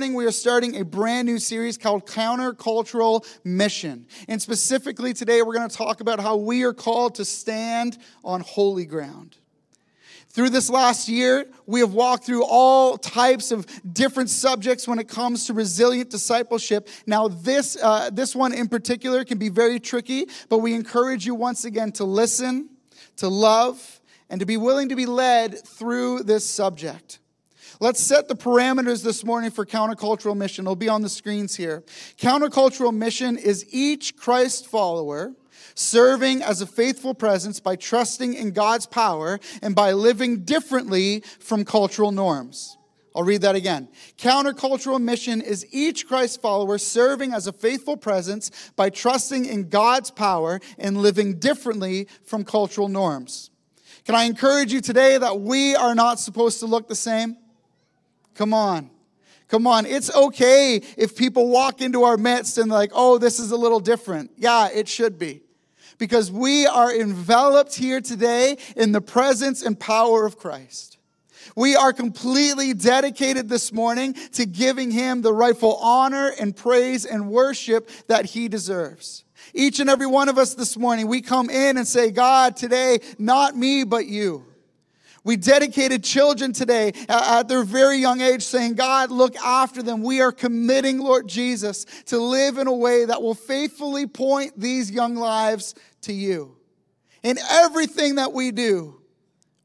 morning we are starting a brand new series called Countercultural Mission. And specifically today, we're going to talk about how we are called to stand on holy ground. Through this last year, we have walked through all types of different subjects when it comes to resilient discipleship. Now, this, uh, this one in particular can be very tricky, but we encourage you once again to listen, to love, and to be willing to be led through this subject. Let's set the parameters this morning for countercultural mission. It'll be on the screens here. Countercultural mission is each Christ follower serving as a faithful presence by trusting in God's power and by living differently from cultural norms. I'll read that again. Countercultural mission is each Christ follower serving as a faithful presence by trusting in God's power and living differently from cultural norms. Can I encourage you today that we are not supposed to look the same? Come on. Come on. It's okay if people walk into our midst and like, oh, this is a little different. Yeah, it should be because we are enveloped here today in the presence and power of Christ. We are completely dedicated this morning to giving him the rightful honor and praise and worship that he deserves. Each and every one of us this morning, we come in and say, God, today, not me, but you. We dedicated children today at their very young age saying, God, look after them. We are committing, Lord Jesus, to live in a way that will faithfully point these young lives to you. In everything that we do,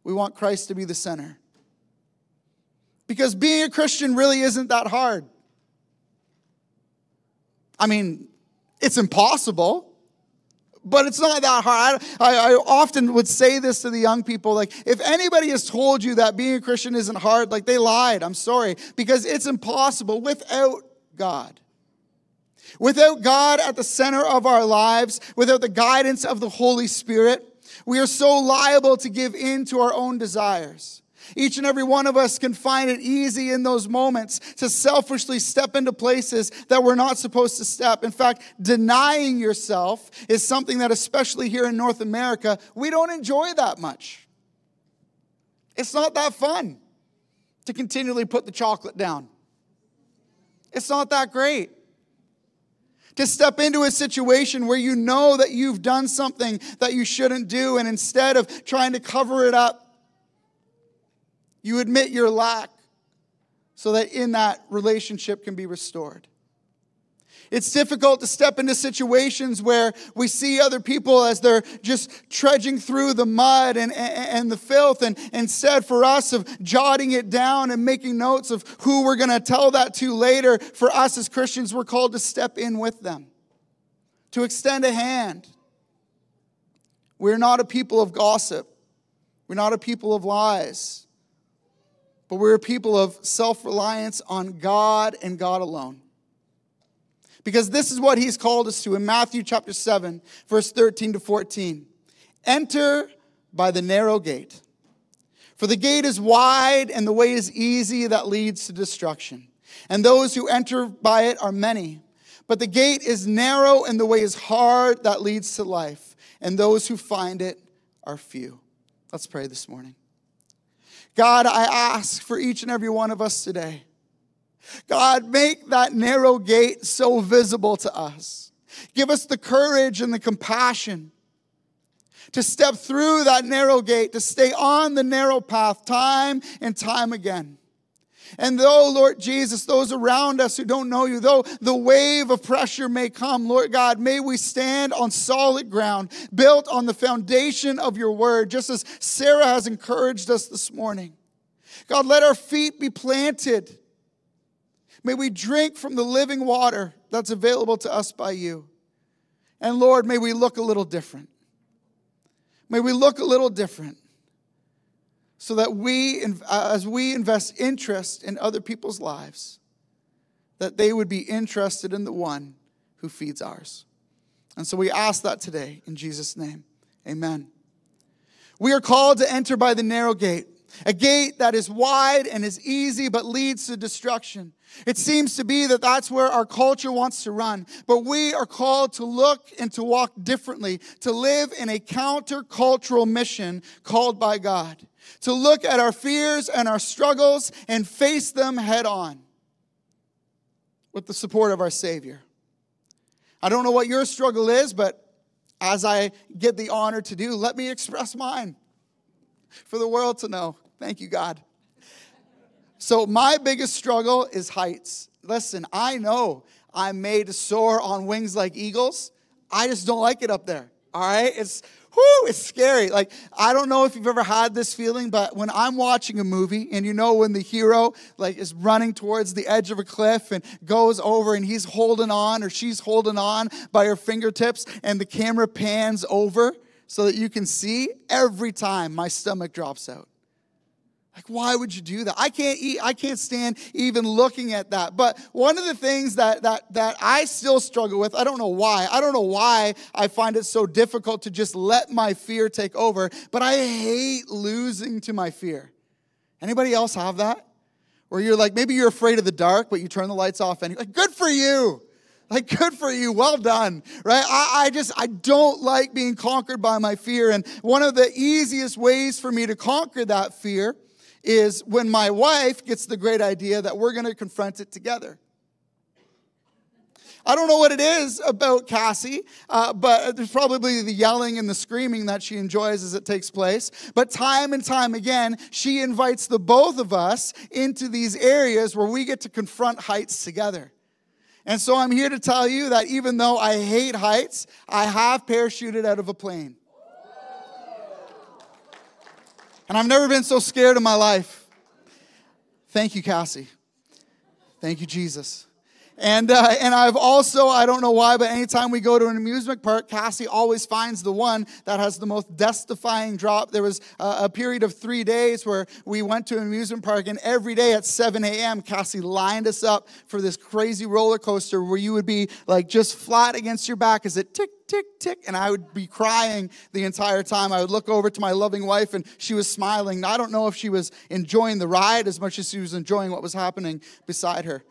we want Christ to be the center. Because being a Christian really isn't that hard. I mean, it's impossible but it's not that hard. I, I, often would say this to the young people like, if anybody has told you that being a Christian isn't hard, like they lied. I'm sorry, because it's impossible without God. Without God at the center of our lives, without the guidance of the Holy Spirit, we are so liable to give in to our own desires. Each and every one of us can find it easy in those moments to selfishly step into places that we're not supposed to step. In fact, denying yourself is something that, especially here in North America, we don't enjoy that much. It's not that fun to continually put the chocolate down. It's not that great. To step into a situation where you know that you've done something that you shouldn't do, and instead of trying to cover it up, you admit your lack so that in that relationship can be restored. It's difficult to step into situations where we see other people as they're just trudging through the mud and, and, the filth. And instead, for us, of jotting it down and making notes of who we're going to tell that to later, for us as Christians, we're called to step in with them, to extend a hand. We're not a people of gossip, we're not a people of lies but we're a people of self reliance on God and God alone. Because this is what he's called us to in Matthew chapter 7, verse 13 to 14. Enter by the narrow gate. For the gate is wide and the way is easy that leads to destruction. And those who enter by it are many. But the gate is narrow and the way is hard that leads to life. And those who find it are few. Let's pray this morning. God, I ask for each and every one of us today. God, make that narrow gate so visible to us. Give us the courage and the compassion to step through that narrow gate, to stay on the narrow path time and time again. And though, Lord Jesus, those around us who don't know you, though the wave of pressure may come, Lord God, may we stand on solid ground, built on the foundation of your word, just as Sarah has encouraged us this morning. God, let our feet be planted. May we drink from the living water that's available to us by you. And Lord, may we look a little different. May we look a little different so that we, uh, as we invest interest in other people's lives, that they would be interested in the one who feeds ours. And so we ask that today in Jesus' name. Amen. We are called to enter by the narrow gate, a gate that is wide and is easy but leads to destruction. It seems to be that that's where our culture wants to run. But we are called to look and to walk differently, to live in a countercultural mission called by God to look at our fears and our struggles and face them head on. with the support of our Savior. I don't know what your struggle is, but as I get the honor to do, let me express mine for the world to know. Thank you, God. So, my biggest struggle is heights. Listen, I know I'm made to soar on wings like eagles. I just don't like it up there. All right? It's whoo, it's scary. Like, I don't know if you've ever had this feeling, but when I'm watching a movie and you know when the hero like is running towards the edge of a cliff and goes over and he's holding on or she's holding on by her fingertips and the camera pans over so that you can see every time my stomach drops out. Like, why would you do that? I can't eat, I can't stand even looking at that. But one of the things that that that I still struggle with, I don't know why. I don't know why I find it so difficult to just let my fear take over, but I hate losing to my fear. Anybody else have that? Where you're like, maybe you're afraid of the dark, but you turn the lights off anyway. Like, good for you. Like, good for you. Well done. Right? I, I just, I don't like being conquered by my fear. And one of the easiest ways for me to conquer that fear is when my wife gets the great idea that we're going to confront it together. I don't know what it is about Cassie, uh, but there's probably the yelling and the screaming that she enjoys as it takes place. But time and time again, she invites the both of us into these areas where we get to confront heights together. And so I'm here to tell you that even though I hate heights, I have parachuted out of a plane. And I've never been so scared in my life. Thank you, Cassie. Thank you, Jesus. And, uh, and I've also, I don't know why, but anytime we go to an amusement park, Cassie always finds the one that has the most death-defying drop. There was a, a period of three days where we went to an amusement park, and every day at 7 a.m., Cassie lined us up for this crazy roller coaster where you would be like just flat against your back as it tick, tick, tick, and I would be crying the entire time. I would look over to my loving wife, and she was smiling. I don't know if she was enjoying the ride as much as she was enjoying what was happening beside her.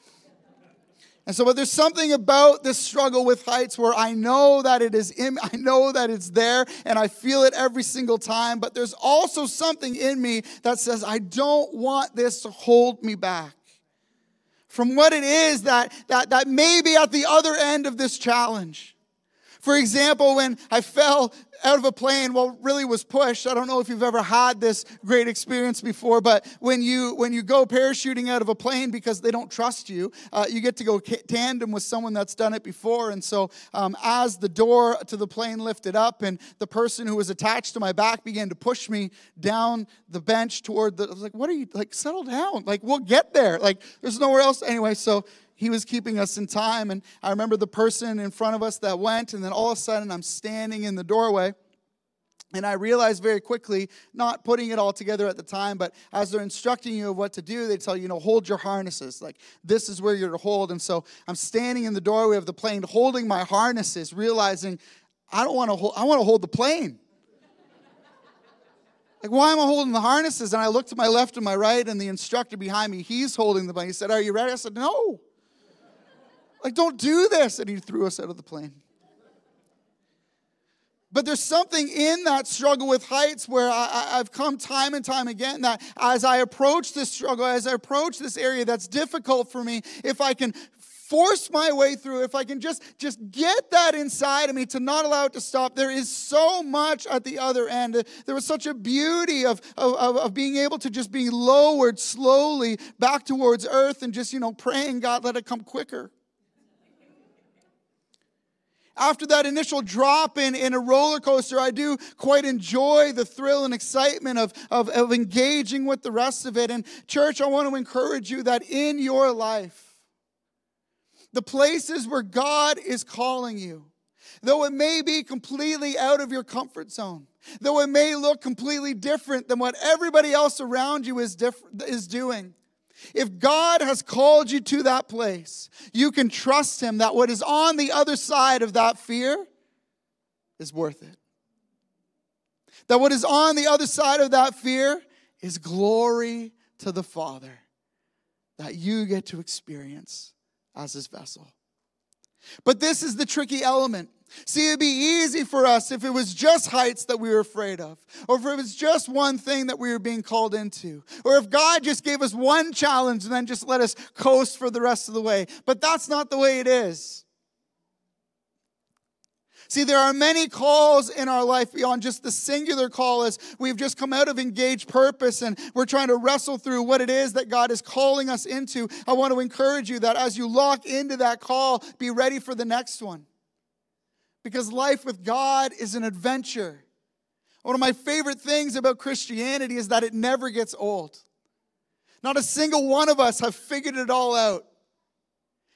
And so, but there's something about this struggle with heights where I know that it is in, I know that it's there and I feel it every single time, but there's also something in me that says, I don't want this to hold me back from what it is that, that, that may be at the other end of this challenge. For example, when I fell out of a plane, well, really was pushed. I don't know if you've ever had this great experience before, but when you when you go parachuting out of a plane because they don't trust you, uh, you get to go tandem with someone that's done it before. And so, um, as the door to the plane lifted up, and the person who was attached to my back began to push me down the bench toward the, I was like, "What are you like? Settle down. Like we'll get there. Like there's nowhere else anyway." So he was keeping us in time. And I remember the person in front of us that went, and then all of a sudden I'm standing in the doorway. And I realized very quickly, not putting it all together at the time, but as they're instructing you of what to do, they tell you, you know, hold your harnesses. Like, this is where you're to hold. And so I'm standing in the doorway of the plane, holding my harnesses, realizing I don't want to hold, I want to hold the plane. Like, why am I holding the harnesses? And I looked to my left and my right, and the instructor behind me, he's holding the plane. He said, Are you ready? I said, No. Like, don't do this. And he threw us out of the plane. But there's something in that struggle with heights where I, have come time and time again that as I approach this struggle, as I approach this area that's difficult for me, if I can force my way through, if I can just, just get that inside of me to not allow it to stop, there is so much at the other end. There was such a beauty of, of, of being able to just be lowered slowly back towards earth and just, you know, praying, God, let it come quicker after that initial drop in, in a roller coaster, I do quite enjoy the thrill and excitement of, of, of engaging with the rest of it. And, church, I want to encourage you that in your life, the places where God is calling you, though it may be completely out of your comfort zone, though it may look completely different than what everybody else around you is, diff- is doing, if God has called you to that place, you can trust Him that what is on the other side of that fear is worth it. That what is on the other side of that fear is glory to the Father that you get to experience as His vessel. But this is the tricky element See, it'd be easy for us if it was just heights that we were afraid of, or if it was just one thing that we were being called into, or if God just gave us one challenge and then just let us coast for the rest of the way. But that's not the way it is. See, there are many calls in our life beyond just the singular call as we've just come out of engaged purpose and we're trying to wrestle through what it is that God is calling us into. I want to encourage you that as you lock into that call, be ready for the next one because life with God is an adventure. One of my favorite things about Christianity is that it never gets old. Not a single one of us have figured it all out.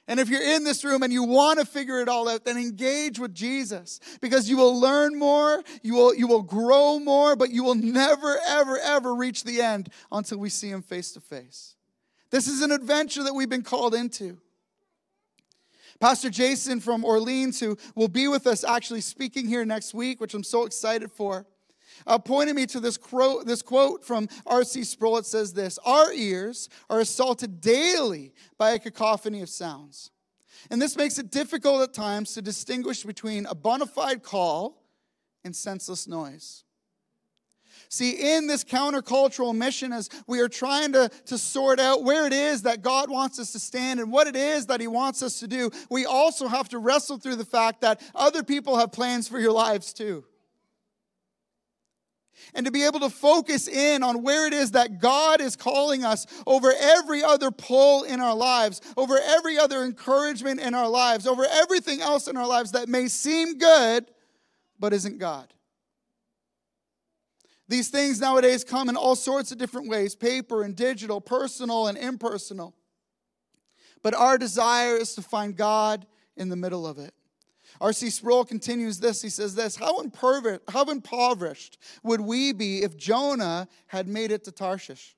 And if you're in this room and you want to figure it all out, then engage with Jesus because you will learn more, you will, you will grow more, but you will never, ever, ever reach the end until we see Him face to face. This is an adventure that we've been called into. Pastor Jason from Orleans, who will be with us actually speaking here next week, which I'm so excited for, uh, pointed me to this quote, this quote from R.C. Sproul. It says this Our ears are assaulted daily by a cacophony of sounds. And this makes it difficult at times to distinguish between a bona fide call and senseless noise. See, in this countercultural mission, as we are trying to, to sort out where it is that God wants us to stand and what it is that He wants us to do, we also have to wrestle through the fact that other people have plans for your lives too. And to be able to focus in on where it is that God is calling us over every other pull in our lives, over every other encouragement in our lives, over everything else in our lives that may seem good but isn't God. These things nowadays come in all sorts of different ways paper and digital, personal and impersonal. But our desire is to find God in the middle of it. R.C. Sproul continues this. He says this how, how impoverished would we be if Jonah had made it to Tarshish?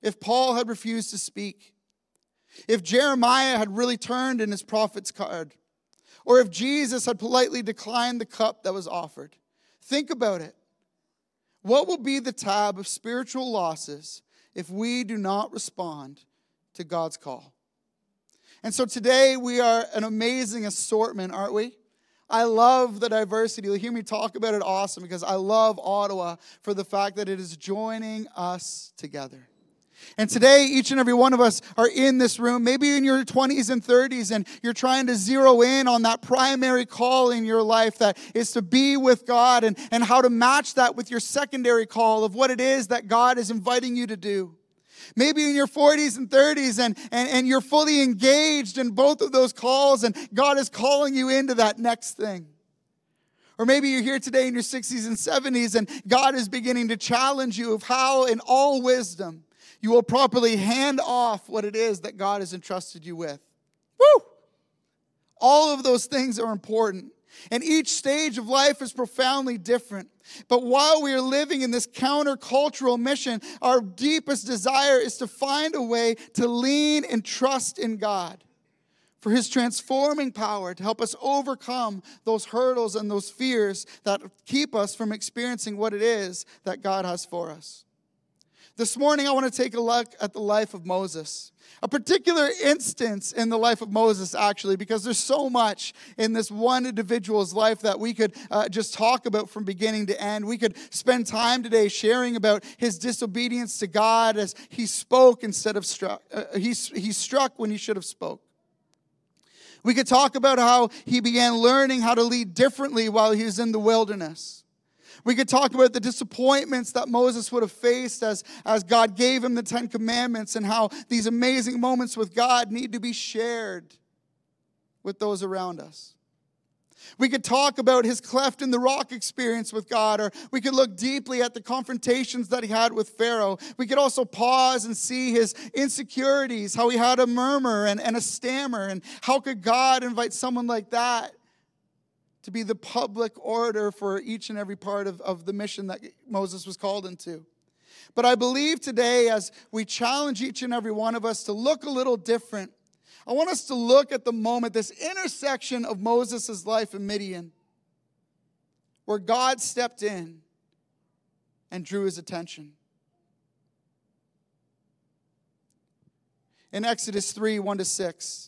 If Paul had refused to speak? If Jeremiah had really turned in his prophet's card? Or if Jesus had politely declined the cup that was offered? Think about it. What will be the tab of spiritual losses if we do not respond to God's call? And so today we are an amazing assortment, aren't we? I love the diversity. You'll hear me talk about it awesome because I love Ottawa for the fact that it is joining us together. And today, each and every one of us are in this room, maybe in your 20s and 30s, and you're trying to zero in on that primary call in your life that is to be with God and, and how to match that with your secondary call of what it is that God is inviting you to do. Maybe in your 40s and 30s, and, and, and you're fully engaged in both of those calls, and God is calling you into that next thing. Or maybe you're here today in your 60s and 70s, and God is beginning to challenge you of how, in all wisdom, you will properly hand off what it is that God has entrusted you with. Woo! All of those things are important. And each stage of life is profoundly different. But while we are living in this countercultural mission, our deepest desire is to find a way to lean and trust in God for his transforming power to help us overcome those hurdles and those fears that keep us from experiencing what it is that God has for us. This morning, I want to take a look at the life of Moses. A particular instance in the life of Moses, actually, because there's so much in this one individual's life that we could uh, just talk about from beginning to end. We could spend time today sharing about his disobedience to God as he spoke instead of struck. Uh, he, he struck when he should have spoke. We could talk about how he began learning how to lead differently while he was in the wilderness. We could talk about the disappointments that Moses would have faced as, as God gave him the Ten Commandments and how these amazing moments with God need to be shared with those around us. We could talk about his cleft in the rock experience with God, or we could look deeply at the confrontations that he had with Pharaoh. We could also pause and see his insecurities, how he had a murmur and, and a stammer, and how could God invite someone like that to be the public orator for each and every part of, of the mission that Moses was called into. But I believe today, as we challenge each and every one of us to look a little different, I want us to look at the moment, this intersection of Moses' life in Midian, where God stepped in and drew his attention. In Exodus 3 1 to 6,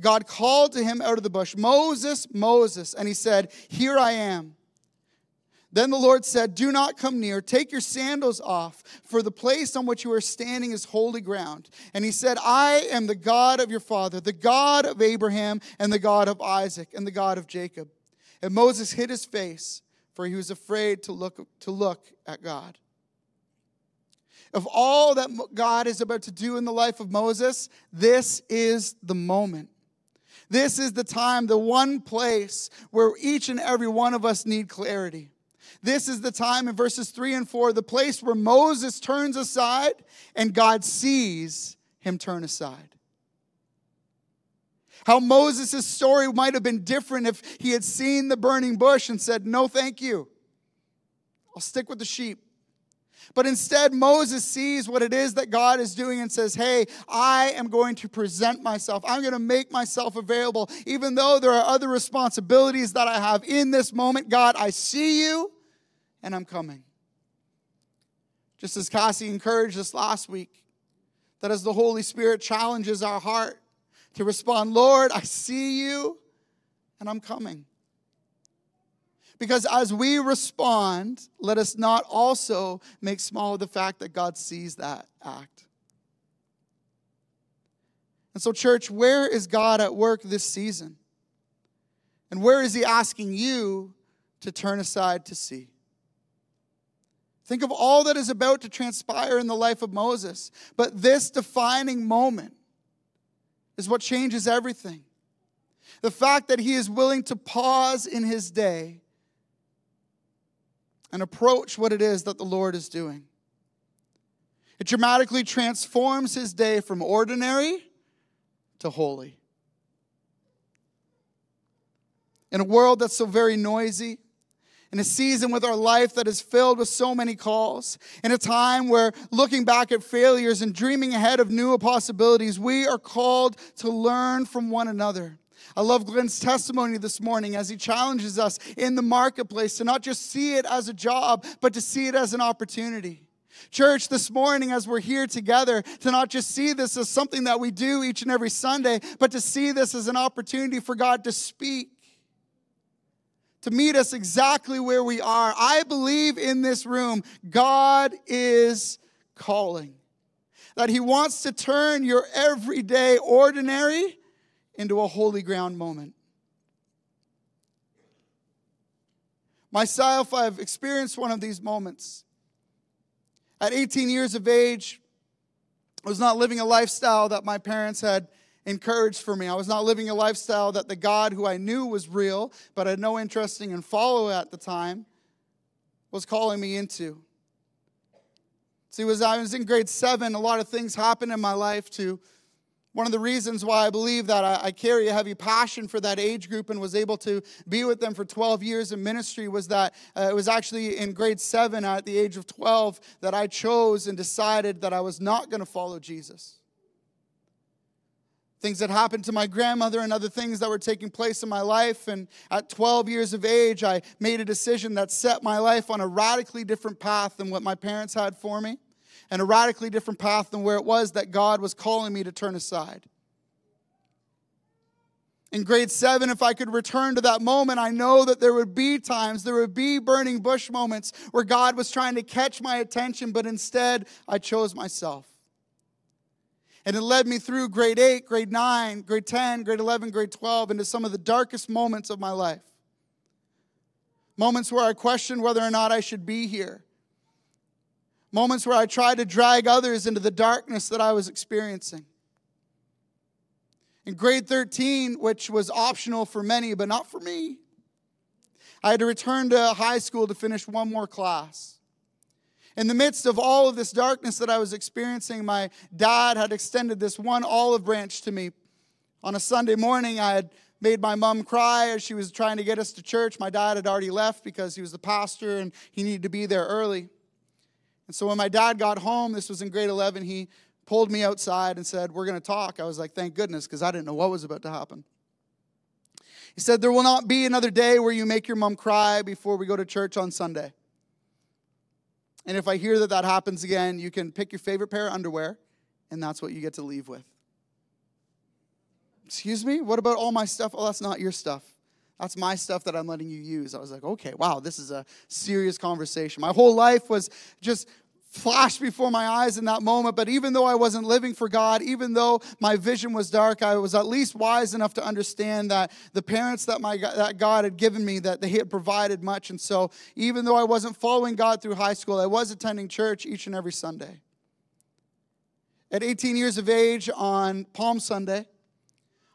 God called to him out of the bush, Moses, Moses. And he said, Here I am. Then the Lord said, Do not come near. Take your sandals off, for the place on which you are standing is holy ground. And he said, I am the God of your father, the God of Abraham, and the God of Isaac, and the God of Jacob. And Moses hid his face, for he was afraid to look, to look at God. Of all that God is about to do in the life of Moses, this is the moment. This is the time, the one place where each and every one of us need clarity. This is the time in verses 3 and 4, the place where Moses turns aside and God sees him turn aside. How Moses' story might have been different if he had seen the burning bush and said, No, thank you. I'll stick with the sheep. But instead, Moses sees what it is that God is doing and says, Hey, I am going to present myself. I'm going to make myself available. Even though there are other responsibilities that I have in this moment, God, I see you and I'm coming. Just as Cassie encouraged us last week, that as the Holy Spirit challenges our heart to respond, Lord, I see you and I'm coming. Because as we respond, let us not also make small of the fact that God sees that act. And so, church, where is God at work this season? And where is He asking you to turn aside to see? Think of all that is about to transpire in the life of Moses. But this defining moment is what changes everything. The fact that he is willing to pause in his day and approach what it is that the Lord is doing. It dramatically transforms his day from ordinary to holy. In a world that's so very noisy, in a season with our life that is filled with so many calls, in a time where looking back at failures and dreaming ahead of new possibilities, we are called to learn from one another. I love Glenn's testimony this morning as he challenges us in the marketplace to not just see it as a job, but to see it as an opportunity. Church, this morning, as we're here together, to not just see this as something that we do each and every Sunday, but to see this as an opportunity for God to speak, to meet us exactly where we are. I believe in this room, God is calling, that He wants to turn your everyday, ordinary, into a holy ground moment. Myself, I've experienced one of these moments. At 18 years of age, I was not living a lifestyle that my parents had encouraged for me. I was not living a lifestyle that the God who I knew was real, but had no interest in and follow at the time, was calling me into. See, was I was in grade seven, a lot of things happened in my life to one of the reasons why I believe that I, carry a heavy passion for that age group and was able to be with them for 12 years in ministry was that uh, it was actually in grade seven at the age of 12 that I chose and decided that I was not going to follow Jesus. Things that happened to my grandmother and other things that were taking place in my life. And at 12 years of age, I made a decision that set my life on a radically different path than what my parents had for me and a radically different path than where it was that God was calling me to turn aside. In grade seven, if I could return to that moment, I know that there would be times, there would be burning bush moments where God was trying to catch my attention, but instead I chose myself. And it led me through grade eight, grade nine, grade 10, grade 11, grade 12 into some of the darkest moments of my life. Moments where I questioned whether or not I should be here. Moments where I tried to drag others into the darkness that I was experiencing. In grade 13, which was optional for many, but not for me, I had to return to high school to finish one more class. In the midst of all of this darkness that I was experiencing, my dad had extended this one olive branch to me. On a Sunday morning, I had made my mom cry as she was trying to get us to church. My dad had already left because he was the pastor and he needed to be there early. And so when my dad got home, this was in grade 11, he pulled me outside and said, We're going to talk. I was like, Thank goodness, because I didn't know what was about to happen. He said, There will not be another day where you make your mom cry before we go to church on Sunday. And if I hear that that happens again, you can pick your favorite pair of underwear, and that's what you get to leave with. Excuse me? What about all my stuff? Oh, that's not your stuff. That's my stuff that I'm letting you use. I was like, okay, wow, this is a serious conversation. My whole life was just flashed before my eyes in that moment. But even though I wasn't living for God, even though my vision was dark, I was at least wise enough to understand that the parents that my that God had given me, that they had provided much. And so, even though I wasn't following God through high school, I was attending church each and every Sunday. At 18 years of age on Palm Sunday,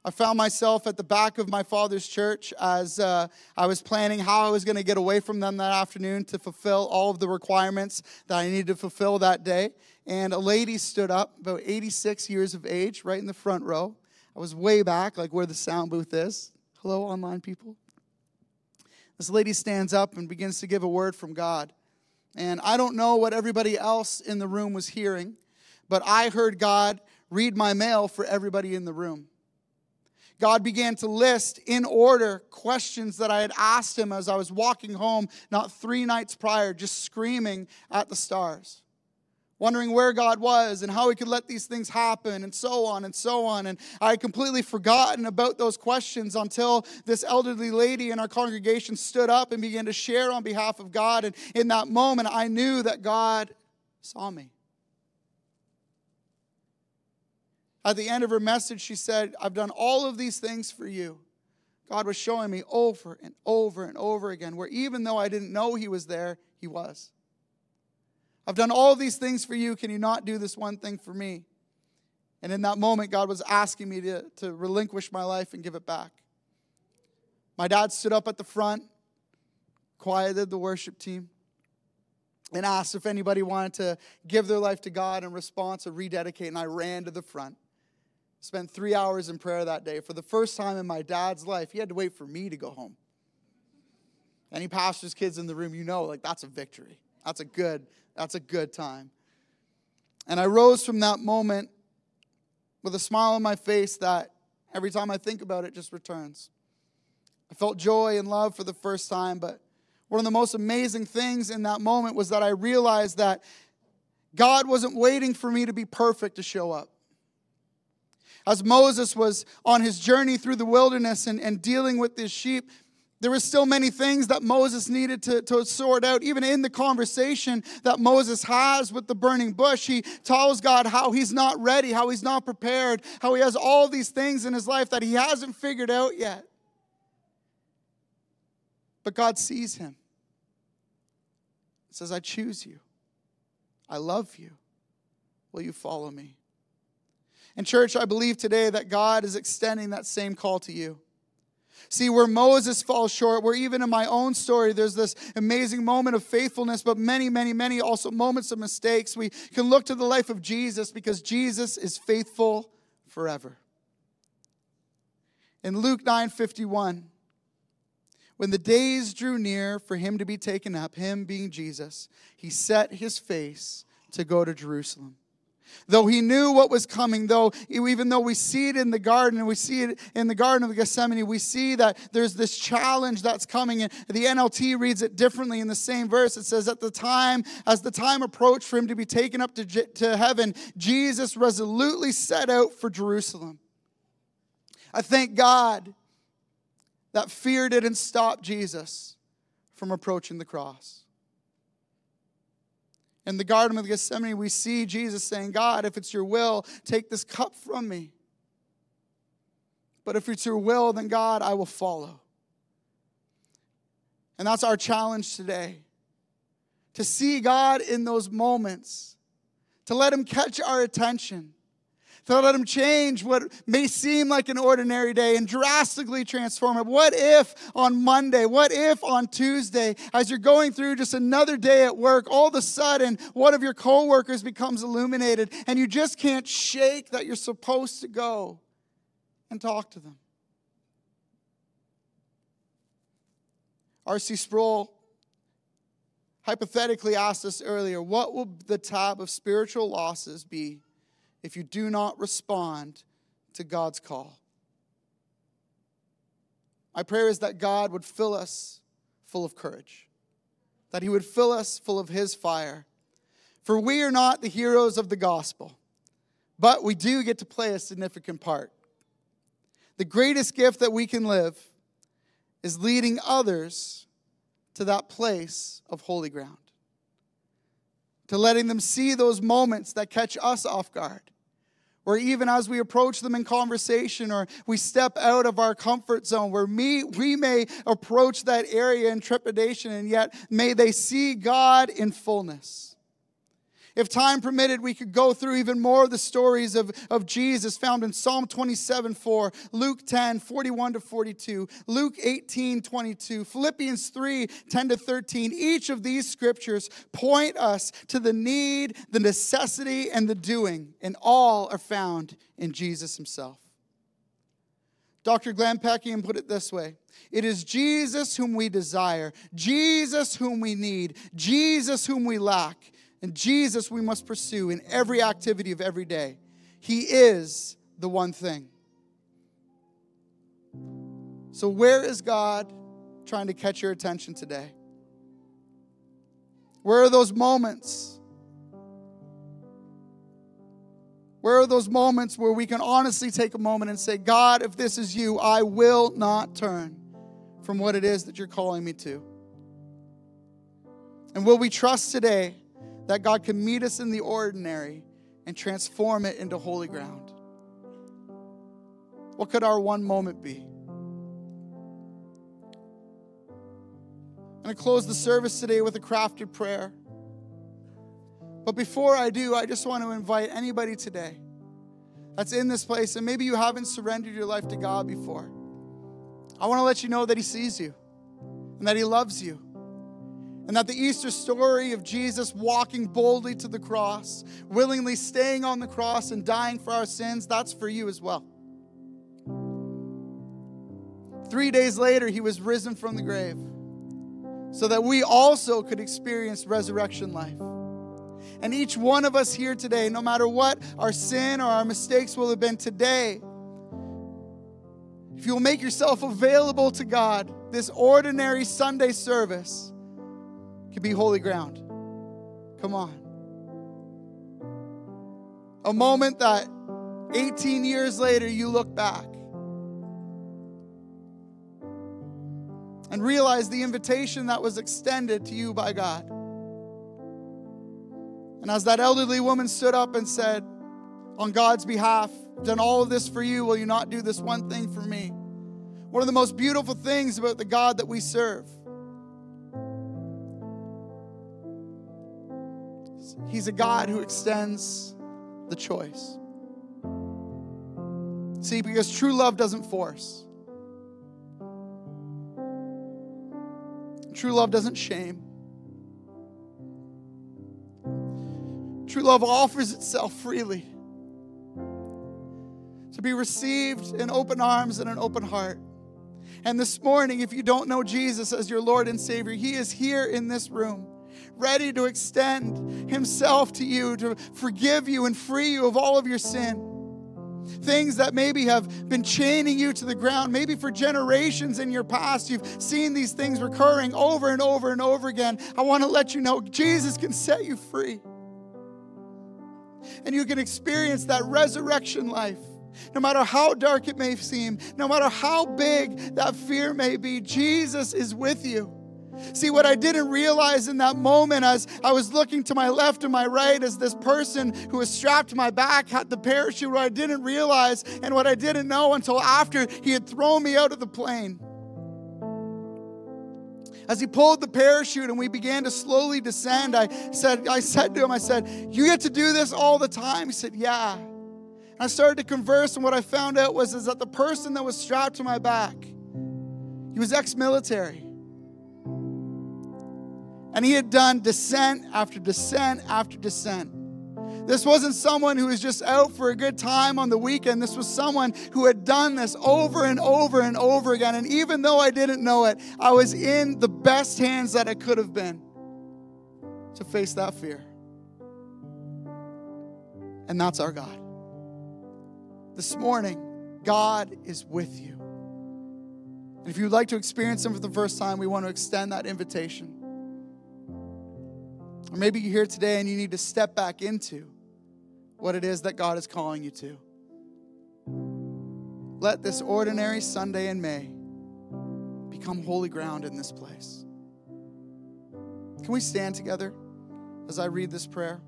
I found myself at the back of my father's church as uh, I was planning how I was going to get away from them that afternoon to fulfill all of the requirements that I needed to fulfill that day. And a lady stood up, about 86 years of age, right in the front row. I was way back, like where the sound booth is. Hello, online people. This lady stands up and begins to give a word from God. And I don't know what everybody else in the room was hearing, but I heard God read my mail for everybody in the room. God began to list in order questions that I had asked him as I was walking home, not three nights prior, just screaming at the stars, wondering where God was and how he could let these things happen, and so on and so on. And I had completely forgotten about those questions until this elderly lady in our congregation stood up and began to share on behalf of God. And in that moment, I knew that God saw me. At the end of her message, she said, I've done all of these things for you. God was showing me over and over and over again where even though I didn't know He was there, He was. I've done all of these things for you. Can you not do this one thing for me? And in that moment, God was asking me to, to relinquish my life and give it back. My dad stood up at the front, quieted the worship team, and asked if anybody wanted to give their life to God in response or rededicate. And I ran to the front. Spent three hours in prayer that day. For the first time in my dad's life, he had to wait for me to go home. Any pastor's kids in the room, you know, like that's a victory. That's a good, that's a good time. And I rose from that moment with a smile on my face that every time I think about it just returns. I felt joy and love for the first time, but one of the most amazing things in that moment was that I realized that God wasn't waiting for me to be perfect to show up as Moses was on his journey through the wilderness and, and dealing with his sheep, there were still many things that Moses needed to, to sort out. Even in the conversation that Moses has with the burning bush, he tells God how he's not ready, how he's not prepared, how he has all these things in his life that he hasn't figured out yet. But God sees him. He says, I choose you. I love you. Will you follow me? And, church, I believe today that God is extending that same call to you. See, where Moses falls short, where even in my own story, there's this amazing moment of faithfulness, but many, many, many also moments of mistakes. We can look to the life of Jesus because Jesus is faithful forever. In Luke 9 51, when the days drew near for him to be taken up, him being Jesus, he set his face to go to Jerusalem. Though he knew what was coming, though even though we see it in the garden and we see it in the Garden of Gethsemane, we see that there's this challenge that's coming. And the NLT reads it differently in the same verse. It says, At the time, as the time approached for him to be taken up to, to heaven, Jesus resolutely set out for Jerusalem. I thank God that fear didn't stop Jesus from approaching the cross in the Garden of Gethsemane, we see Jesus saying, God, if it's your will, take this cup from me. But if it's your will, then God, I will follow. And that's our challenge today to see God in those moments, to let Him catch our attention, to let Him change what may seem like an ordinary day and drastically transform it. What if on Monday, what if on Tuesday, as you're going through just another day at work, all of a sudden one of your coworkers becomes illuminated and you just can't shake that you're supposed to go and talk to them? R.C. Sproul hypothetically asked us earlier what will the tab of spiritual losses be if you do not respond to God's call? My prayer is that God would fill us full of courage, that He would fill us full of His fire. For we are not the heroes of the gospel, but we do get to play a significant part. The greatest gift that we can live is leading others to that place of holy ground, to letting them see those moments that catch us off guard. Or even as we approach them in conversation, or we step out of our comfort zone, where me, we may approach that area in trepidation, and yet may they see God in fullness. If time permitted, we could go through even more of the stories of, of Jesus found in Psalm 27 4, Luke 10 41 to 42, Luke 18 22, Philippians 3 10 to 13. Each of these scriptures point us to the need, the necessity, and the doing, and all are found in Jesus himself. Dr. Glenn Packiam put it this way It is Jesus whom we desire, Jesus whom we need, Jesus whom we lack. And Jesus we must pursue in every activity of every day. He is the one thing. So, where is God trying to catch your attention today? Where are those moments? Where are those moments where we can honestly take a moment and say, God, if this is you, I will not turn from what it is that you're calling me to? And will we trust today that God can meet us in the ordinary and transform it into holy ground. What could our one moment be? I'm going to close the service today with a crafted prayer. But before I do, I just want to invite anybody today that's in this place, and maybe you haven't surrendered your life to God before. I want to let you know that He sees you and that He loves you and that the Easter story of Jesus walking boldly to the cross, willingly staying on the cross and dying for our sins, that's for you as well. Three days later, he was risen from the grave so that we also could experience resurrection life. And each one of us here today, no matter what our sin or our mistakes will have been today, if you will make yourself available to God, this ordinary Sunday service, can be holy ground. Come on. A moment that 18 years later you look back and realize the invitation that was extended to you by God. And as that elderly woman stood up and said, On God's behalf, done all of this for you, will you not do this one thing for me? One of the most beautiful things about the God that we serve He's a God who extends the choice. See, because true love doesn't force, true love doesn't shame. True love offers itself freely to be received in open arms and an open heart. And this morning, if you don't know Jesus as your Lord and Savior, He is here in this room ready to extend Himself to you, to forgive you and free you of all of your sin. Things that maybe have been chaining you to the ground, maybe for generations in your past, you've seen these things recurring over and over and over again. I want to let you know Jesus can set you free. And you can experience that resurrection life. No matter how dark it may seem, no matter how big that fear may be, Jesus is with you. See, what I didn't realize in that moment as I was looking to my left and my right as this person who was strapped to my back had the parachute, what I didn't realize and what I didn't know until after he had thrown me out of the plane. As he pulled the parachute and we began to slowly descend, I said, I said to him, I said, You get to do this all the time? He said, Yeah. And I started to converse, and what I found out was is that the person that was strapped to my back, he was ex-military. And he had done descent after descent after descent. This wasn't someone who was just out for a good time on the weekend. This was someone who had done this over and over and over again. And even though I didn't know it, I was in the best hands that I could have been to face that fear. And that's our God. This morning, God is with you. And if you'd like to experience Him for the first time, we want to extend that invitation. Or maybe you're here today and you need to step back into what it is that God is calling you to. Let this ordinary Sunday in May become holy ground in this place. Can we stand together as I read this prayer?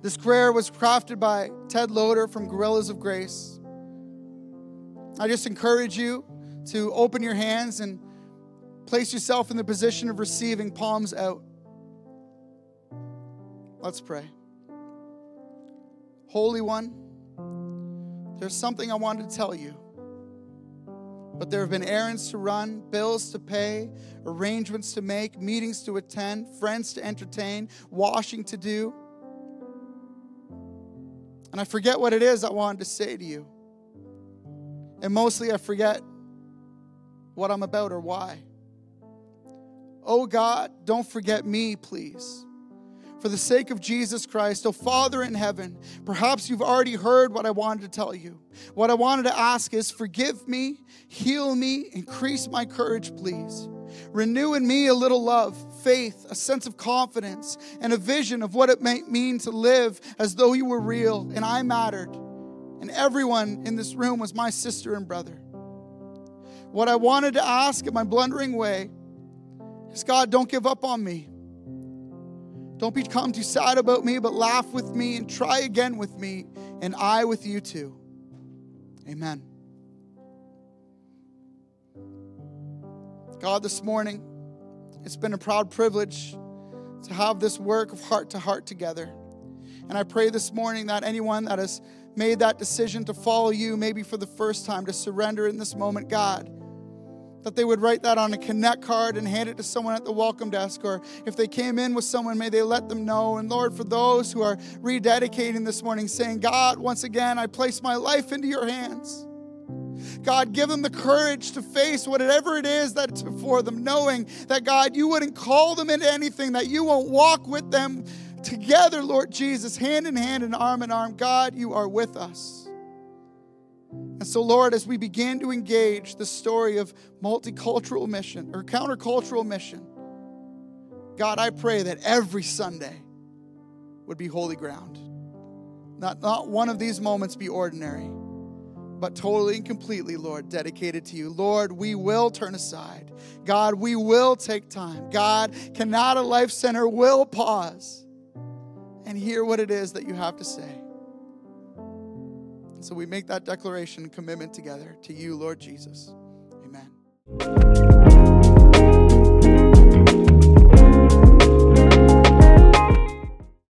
This prayer was crafted by Ted Loder from Guerrillas of Grace. I just encourage you to open your hands and place yourself in the position of receiving palms out. Let's pray. Holy One, there's something I wanted to tell you. But there have been errands to run, bills to pay, arrangements to make, meetings to attend, friends to entertain, washing to do. And I forget what it is I wanted to say to you. And mostly I forget what I'm about or why. Oh God, don't forget me, please for the sake of Jesus Christ. Oh, Father in heaven, perhaps you've already heard what I wanted to tell you. What I wanted to ask is forgive me, heal me, increase my courage, please. Renew in me a little love, faith, a sense of confidence, and a vision of what it might mean to live as though you were real and I mattered. And everyone in this room was my sister and brother. What I wanted to ask in my blundering way is God, don't give up on me. Don't become too sad about me, but laugh with me and try again with me, and I with you too. Amen. God, this morning, it's been a proud privilege to have this work of heart to heart together. And I pray this morning that anyone that has made that decision to follow you, maybe for the first time, to surrender in this moment, God, that they would write that on a connect card and hand it to someone at the welcome desk or if they came in with someone may they let them know and lord for those who are rededicating this morning saying god once again i place my life into your hands God, give them the courage to face whatever it is that's before them, knowing that, God, you wouldn't call them into anything, that you won't walk with them together, Lord Jesus, hand in hand and arm in arm. God, you are with us. And so, Lord, as we begin to engage the story of multicultural mission or countercultural mission, God, I pray that every Sunday would be holy ground. Not, not one of these moments be ordinary, but totally and completely, Lord, dedicated to you. Lord, we will turn aside. God, we will take time. God, Kanata Life Center will pause and hear what it is that you have to say. So we make that declaration and commitment together to you, Lord Jesus. Amen.